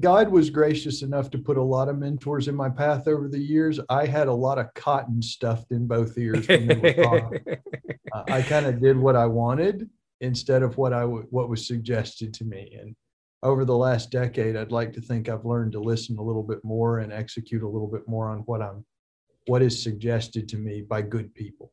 God was gracious enough to put a lot of mentors in my path over the years. I had a lot of cotton stuffed in both ears when they were uh, I kind of did what I wanted instead of what I w- what was suggested to me. And over the last decade, I'd like to think I've learned to listen a little bit more and execute a little bit more on what I'm what is suggested to me by good people.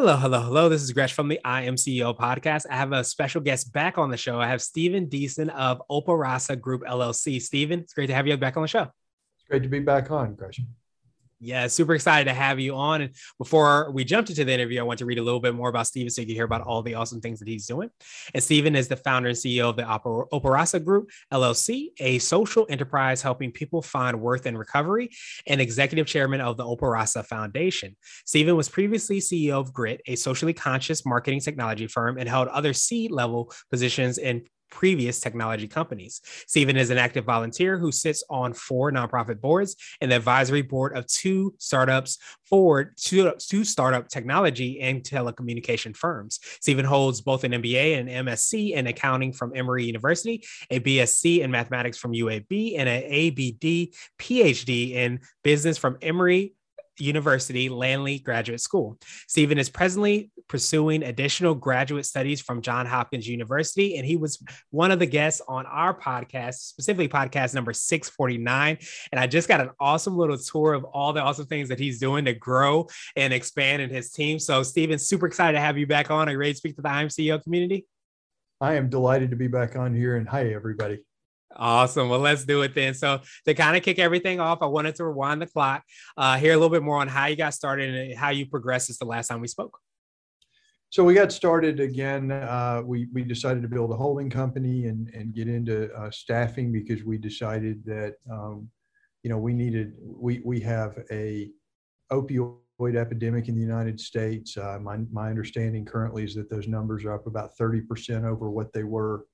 Hello, hello, hello. This is Gresh from the I Am CEO podcast. I have a special guest back on the show. I have Stephen Deason of Operasa Group LLC. Stephen, it's great to have you back on the show. It's great to be back on, Gresh. Yeah, super excited to have you on. And before we jumped into the interview, I want to read a little bit more about Stephen so you can hear about all the awesome things that he's doing. And Stephen is the founder and CEO of the Operasa Group, LLC, a social enterprise helping people find worth in recovery, and executive chairman of the Operasa Foundation. Stephen was previously CEO of Grit, a socially conscious marketing technology firm, and held other C level positions in previous technology companies. Stephen is an active volunteer who sits on four nonprofit boards and the advisory board of two startups for two, two startup technology and telecommunication firms. Stephen holds both an MBA and MSc in accounting from Emory University, a BSc in mathematics from UAB, and an ABD PhD in business from Emory University Laney Graduate School. Stephen is presently pursuing additional graduate studies from Johns Hopkins University, and he was one of the guests on our podcast, specifically podcast number 649. And I just got an awesome little tour of all the awesome things that he's doing to grow and expand in his team. So, Stephen, super excited to have you back on. Are you ready to speak to the IMCEO community? I am delighted to be back on here, and hi, everybody. Awesome. Well, let's do it then. So, to kind of kick everything off, I wanted to rewind the clock, uh, hear a little bit more on how you got started and how you progressed since the last time we spoke. So we got started again. Uh, we we decided to build a holding company and and get into uh, staffing because we decided that um, you know we needed we we have a opioid epidemic in the United States. Uh, my my understanding currently is that those numbers are up about thirty percent over what they were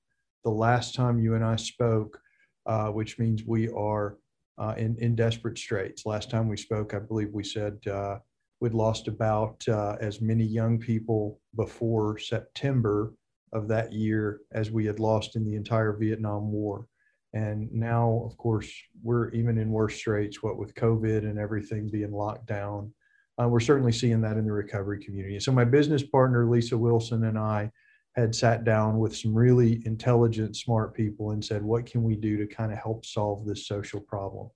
the last time you and I spoke, uh, which means we are uh, in, in desperate straits. Last time we spoke, I believe we said uh, we'd lost about uh, as many young people before September of that year as we had lost in the entire Vietnam War. And now, of course, we're even in worse straits, what with COVID and everything being locked down. Uh, we're certainly seeing that in the recovery community. So, my business partner, Lisa Wilson, and I had sat down with some really intelligent, smart people and said, what can we do to kind of help solve this social problem?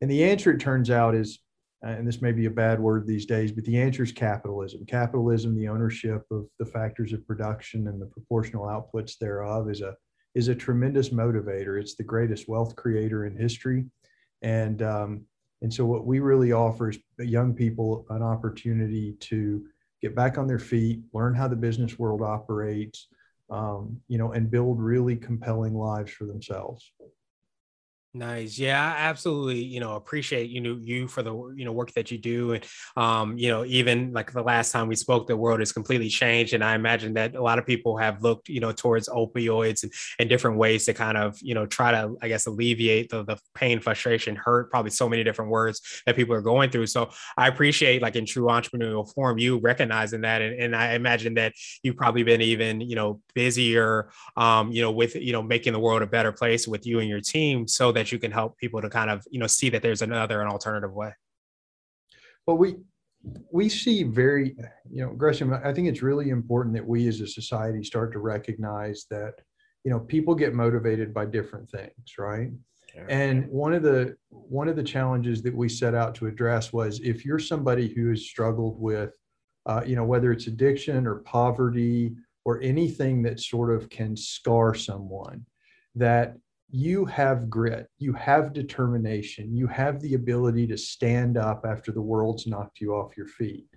And the answer, it turns out, is, and this may be a bad word these days, but the answer is capitalism. Capitalism, the ownership of the factors of production and the proportional outputs thereof, is a is a tremendous motivator. It's the greatest wealth creator in history, and um, and so what we really offer is young people an opportunity to get back on their feet, learn how the business world operates, um, you know, and build really compelling lives for themselves. Nice. Yeah, I absolutely, you know, appreciate, you know, you for the, you know, work that you do. And, um, you know, even like the last time we spoke, the world has completely changed. And I imagine that a lot of people have looked, you know, towards opioids and, and different ways to kind of, you know, try to, I guess, alleviate the, the pain, frustration, hurt, probably so many different words that people are going through. So I appreciate like in true entrepreneurial form, you recognizing that. And, and I imagine that you've probably been even, you know, busier, um, you know, with, you know, making the world a better place with you and your team so that that you can help people to kind of you know see that there's another an alternative way. Well we we see very you know gresham i think it's really important that we as a society start to recognize that you know people get motivated by different things right? And one of the one of the challenges that we set out to address was if you're somebody who has struggled with uh, you know whether it's addiction or poverty or anything that sort of can scar someone that you have grit, you have determination, you have the ability to stand up after the world's knocked you off your feet.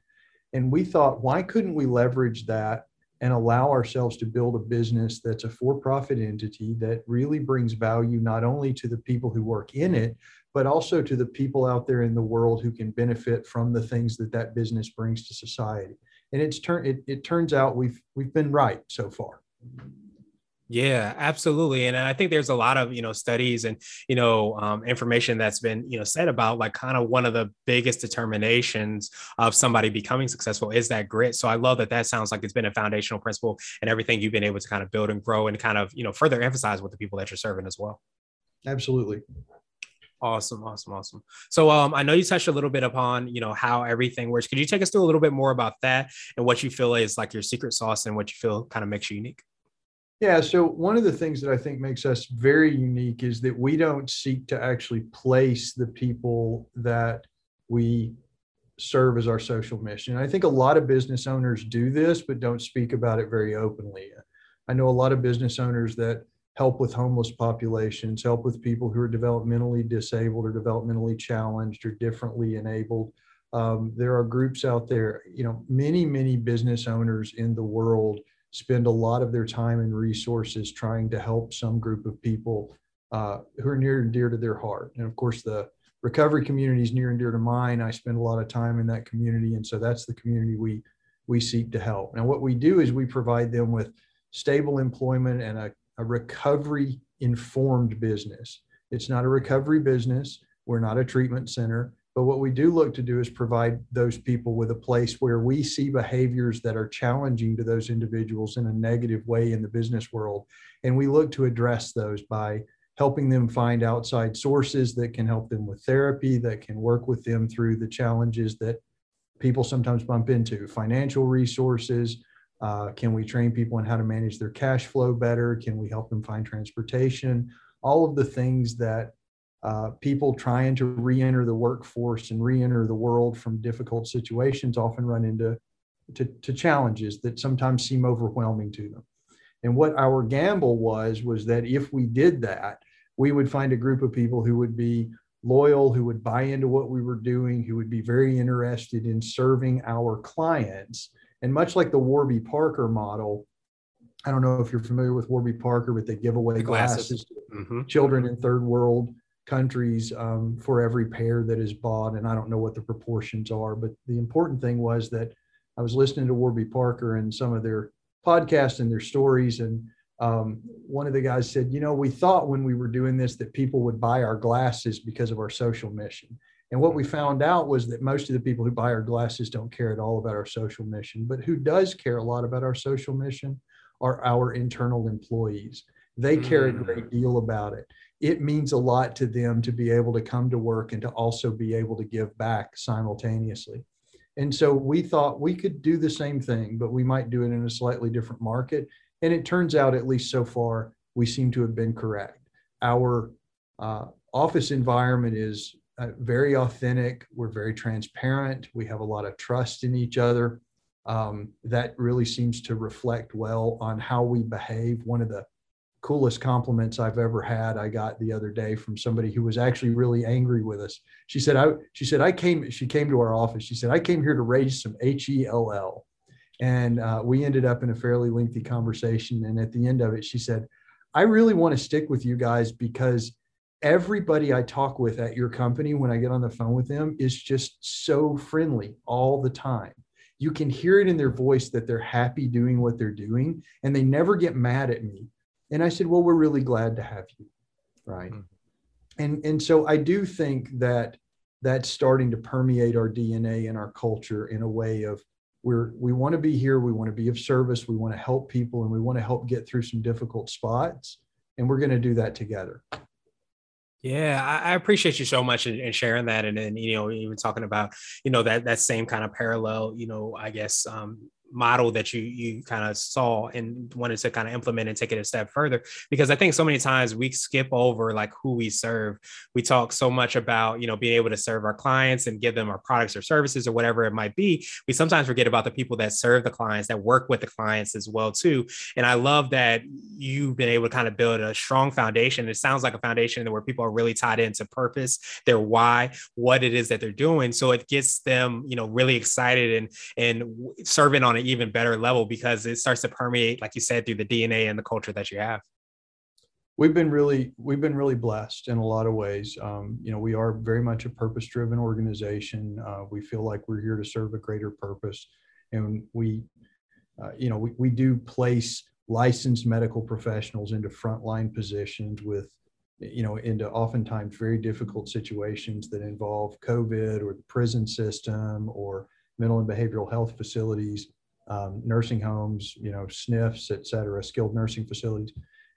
And we thought, why couldn't we leverage that and allow ourselves to build a business that's a for-profit entity that really brings value not only to the people who work in it but also to the people out there in the world who can benefit from the things that that business brings to society and it's turn it, it turns out we've we've been right so far yeah, absolutely. And I think there's a lot of, you know, studies and, you know, um, information that's been, you know, said about like kind of one of the biggest determinations of somebody becoming successful is that grit. So I love that that sounds like it's been a foundational principle and everything you've been able to kind of build and grow and kind of, you know, further emphasize with the people that you're serving as well. Absolutely. Awesome, awesome, awesome. So um, I know you touched a little bit upon, you know, how everything works. Could you take us through a little bit more about that and what you feel is like your secret sauce and what you feel kind of makes you unique? Yeah. So one of the things that I think makes us very unique is that we don't seek to actually place the people that we serve as our social mission. I think a lot of business owners do this, but don't speak about it very openly. I know a lot of business owners that help with homeless populations, help with people who are developmentally disabled or developmentally challenged or differently enabled. Um, there are groups out there, you know, many, many business owners in the world spend a lot of their time and resources trying to help some group of people uh, who are near and dear to their heart. And of course, the recovery community is near and dear to mine. I spend a lot of time in that community, and so that's the community we we seek to help. Now, what we do is we provide them with stable employment and a, a recovery informed business. It's not a recovery business. We're not a treatment center. But what we do look to do is provide those people with a place where we see behaviors that are challenging to those individuals in a negative way in the business world. And we look to address those by helping them find outside sources that can help them with therapy, that can work with them through the challenges that people sometimes bump into financial resources. Uh, can we train people on how to manage their cash flow better? Can we help them find transportation? All of the things that uh, people trying to re-enter the workforce and re-enter the world from difficult situations often run into to, to challenges that sometimes seem overwhelming to them. And what our gamble was was that if we did that we would find a group of people who would be loyal who would buy into what we were doing who would be very interested in serving our clients. And much like the warby parker model i don't know if you're familiar with warby parker but they give away the glasses, glasses. To mm-hmm. children in third world countries um, for every pair that is bought. And I don't know what the proportions are, but the important thing was that I was listening to Warby Parker and some of their podcasts and their stories. And um, one of the guys said, You know, we thought when we were doing this that people would buy our glasses because of our social mission. And what we found out was that most of the people who buy our glasses don't care at all about our social mission, but who does care a lot about our social mission are our internal employees. They care a great mm. deal about it it means a lot to them to be able to come to work and to also be able to give back simultaneously. And so we thought we could do the same thing, but we might do it in a slightly different market. And it turns out, at least so far, we seem to have been correct. Our uh, office environment is uh, very authentic. We're very transparent. We have a lot of trust in each other. Um, that really seems to reflect well on how we behave. One of the coolest compliments I've ever had. I got the other day from somebody who was actually really angry with us. She said, I, she said, I came, she came to our office. She said, I came here to raise some H E L L. And uh, we ended up in a fairly lengthy conversation. And at the end of it, she said, I really want to stick with you guys because everybody I talk with at your company, when I get on the phone with them, is just so friendly all the time. You can hear it in their voice that they're happy doing what they're doing, and they never get mad at me and I said, well, we're really glad to have you. Right. Mm-hmm. And, and so I do think that that's starting to permeate our DNA and our culture in a way of we're, we want to be here. We want to be of service. We want to help people and we want to help get through some difficult spots. And we're going to do that together. Yeah, I, appreciate you so much and sharing that, and then you know even talking about you know that that same kind of parallel, you know, I guess um, model that you you kind of saw and wanted to kind of implement and take it a step further. Because i think so many times we skip over like who we serve. We talk so much about you know being able to serve our clients and give them our products or services or whatever it might be. We sometimes forget about the people that serve the clients that work with the clients as well too. And i love that you've been able to kind of build a strong foundation. It sounds like a foundation where people are really tied into purpose their why what it is that they're doing. So it gets them you know really excited and and serving on an even better level because it starts to permeate, like you said, through the DNA and the culture that you have. We've been really we've been really blessed in a lot of ways. Um, you know, we are very much a purpose-driven organization. Uh, we feel like we're here to serve a greater purpose, and we, uh, you know, we, we do place licensed medical professionals into frontline positions with you know, into oftentimes very difficult situations that involve COVID or the prison system or mental and behavioral health facilities, um, nursing homes, you know, SNFs, et cetera, skilled nursing facilities.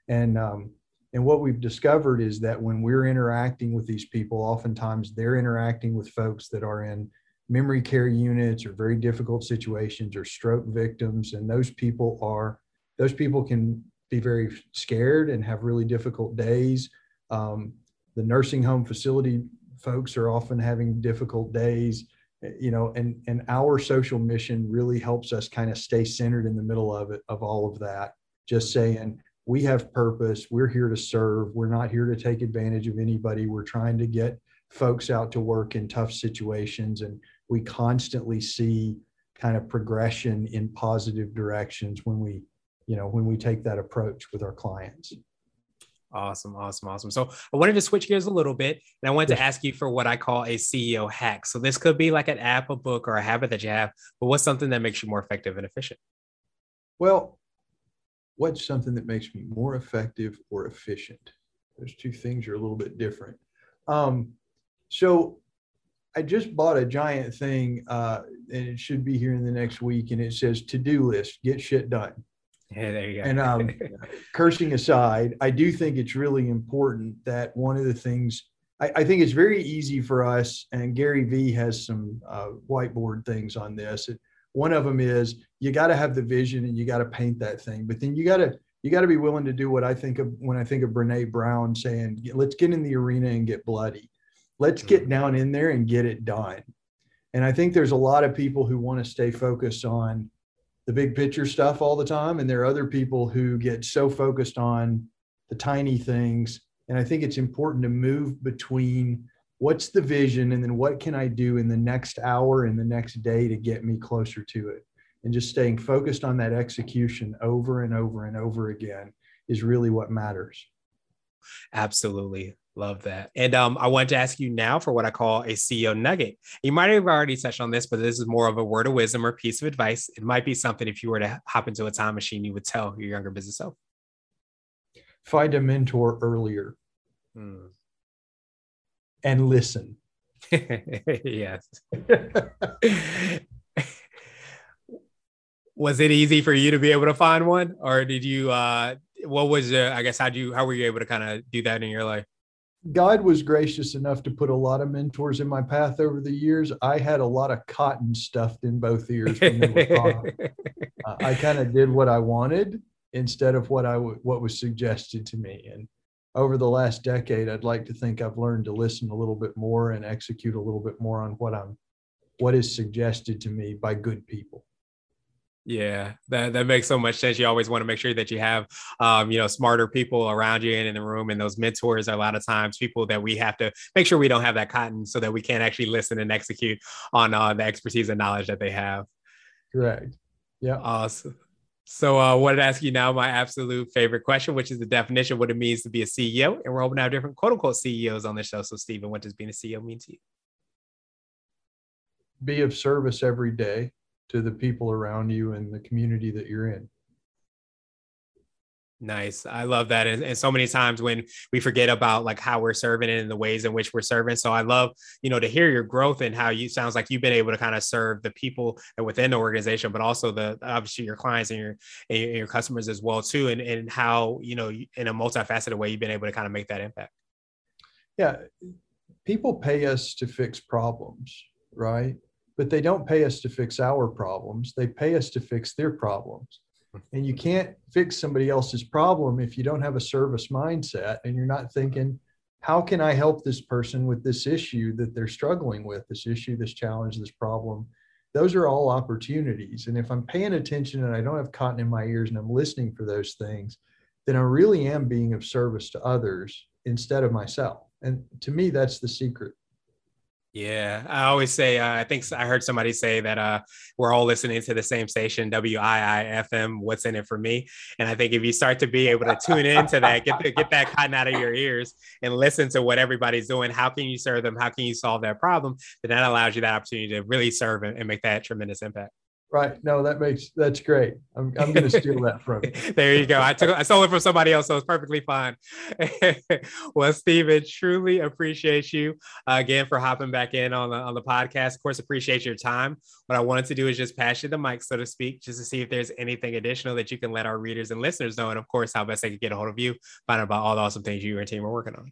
And, um, and what we've discovered is that when we're interacting with these people, oftentimes they're interacting with folks that are in memory care units or very difficult situations or stroke victims. And those people are, those people can be very scared and have really difficult days um, the nursing home facility folks are often having difficult days, you know, and and our social mission really helps us kind of stay centered in the middle of it of all of that. Just mm-hmm. saying we have purpose. We're here to serve. We're not here to take advantage of anybody. We're trying to get folks out to work in tough situations, and we constantly see kind of progression in positive directions when we, you know, when we take that approach with our clients. Awesome, awesome, awesome. So I wanted to switch gears a little bit and I wanted to ask you for what I call a CEO hack. So this could be like an app, a book, or a habit that you have, but what's something that makes you more effective and efficient? Well, what's something that makes me more effective or efficient? Those two things are a little bit different. Um, so I just bought a giant thing uh, and it should be here in the next week and it says to-do list, get shit done. Yeah, there you go. And um, cursing aside, I do think it's really important that one of the things I, I, think it's very easy for us, and Gary Vee has some uh, whiteboard things on this. It, one of them is you got to have the vision and you got to paint that thing, but then you got to you got to be willing to do what I think of when I think of Brene Brown saying, "Let's get in the arena and get bloody. Let's get mm-hmm. down in there and get it done." And I think there's a lot of people who want to stay focused on the big picture stuff all the time. And there are other people who get so focused on the tiny things. And I think it's important to move between what's the vision and then what can I do in the next hour and the next day to get me closer to it. And just staying focused on that execution over and over and over again is really what matters. Absolutely. Love that. And um, I want to ask you now for what I call a CEO nugget. You might have already touched on this, but this is more of a word of wisdom or piece of advice. It might be something if you were to hop into a time machine, you would tell your younger business self. Find a mentor earlier hmm. and listen. yes. was it easy for you to be able to find one or did you uh what was uh, i guess how do you how were you able to kind of do that in your life God was gracious enough to put a lot of mentors in my path over the years. I had a lot of cotton stuffed in both ears when they were uh, I kind of did what I wanted instead of what I w- what was suggested to me. And over the last decade, I'd like to think I've learned to listen a little bit more and execute a little bit more on what I'm what is suggested to me by good people. Yeah, that, that makes so much sense. You always want to make sure that you have, um, you know, smarter people around you and in the room. And those mentors are a lot of times people that we have to make sure we don't have that cotton so that we can actually listen and execute on uh, the expertise and knowledge that they have. Correct. Yeah. Awesome. So uh, I wanted to ask you now my absolute favorite question, which is the definition of what it means to be a CEO. And we're hoping to have different quote unquote CEOs on the show. So, Stephen, what does being a CEO mean to you? Be of service every day to the people around you and the community that you're in. Nice. I love that. And, and, so many times when we forget about like how we're serving and the ways in which we're serving. So I love, you know, to hear your growth and how you sounds like you've been able to kind of serve the people within the organization, but also the obviously your clients and your and your customers as well too. And, and how, you know, in a multifaceted way, you've been able to kind of make that impact. Yeah. People pay us to fix problems, right? But they don't pay us to fix our problems. They pay us to fix their problems. And you can't fix somebody else's problem if you don't have a service mindset and you're not thinking, how can I help this person with this issue that they're struggling with, this issue, this challenge, this problem? Those are all opportunities. And if I'm paying attention and I don't have cotton in my ears and I'm listening for those things, then I really am being of service to others instead of myself. And to me, that's the secret Yeah, I always say uh, I think I heard somebody say that uh, we're all listening to the same station, WIIFM. What's in it for me? And I think if you start to be able to tune into that, get the, get that cotton out of your ears, and listen to what everybody's doing, how can you serve them? How can you solve their problem? Then that allows you that opportunity to really serve and, and make that tremendous impact. Right. No, that makes that's great. I'm, I'm going to steal that from you. there you go. I took I stole it from somebody else, so it's perfectly fine. well, Stephen, truly appreciate you uh, again for hopping back in on the on the podcast. Of course, appreciate your time. What I wanted to do is just pass you the mic, so to speak, just to see if there's anything additional that you can let our readers and listeners know, and of course, how best they can get a hold of you, find out about all the awesome things you and your team are working on.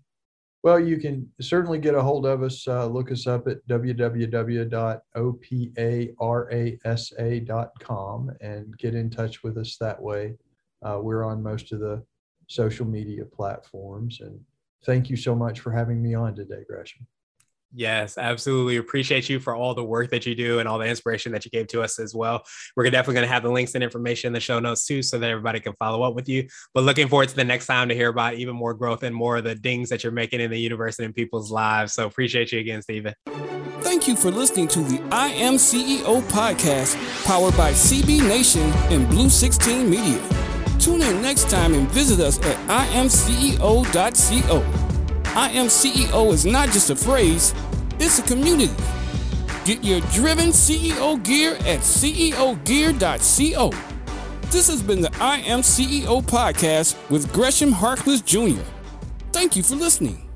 Well, you can certainly get a hold of us. Uh, look us up at www.oparasa.com and get in touch with us that way. Uh, we're on most of the social media platforms. And thank you so much for having me on today, Gresham. Yes, absolutely. Appreciate you for all the work that you do and all the inspiration that you gave to us as well. We're definitely going to have the links and information in the show notes too, so that everybody can follow up with you. But looking forward to the next time to hear about even more growth and more of the dings that you're making in the universe and in people's lives. So appreciate you again, Stephen. Thank you for listening to the I Am CEO podcast, powered by CB Nation and Blue 16 Media. Tune in next time and visit us at imceo.co. I am CEO is not just a phrase, it's a community. Get your driven CEO gear at ceogear.co. This has been the I Am CEO podcast with Gresham Harkless Jr. Thank you for listening.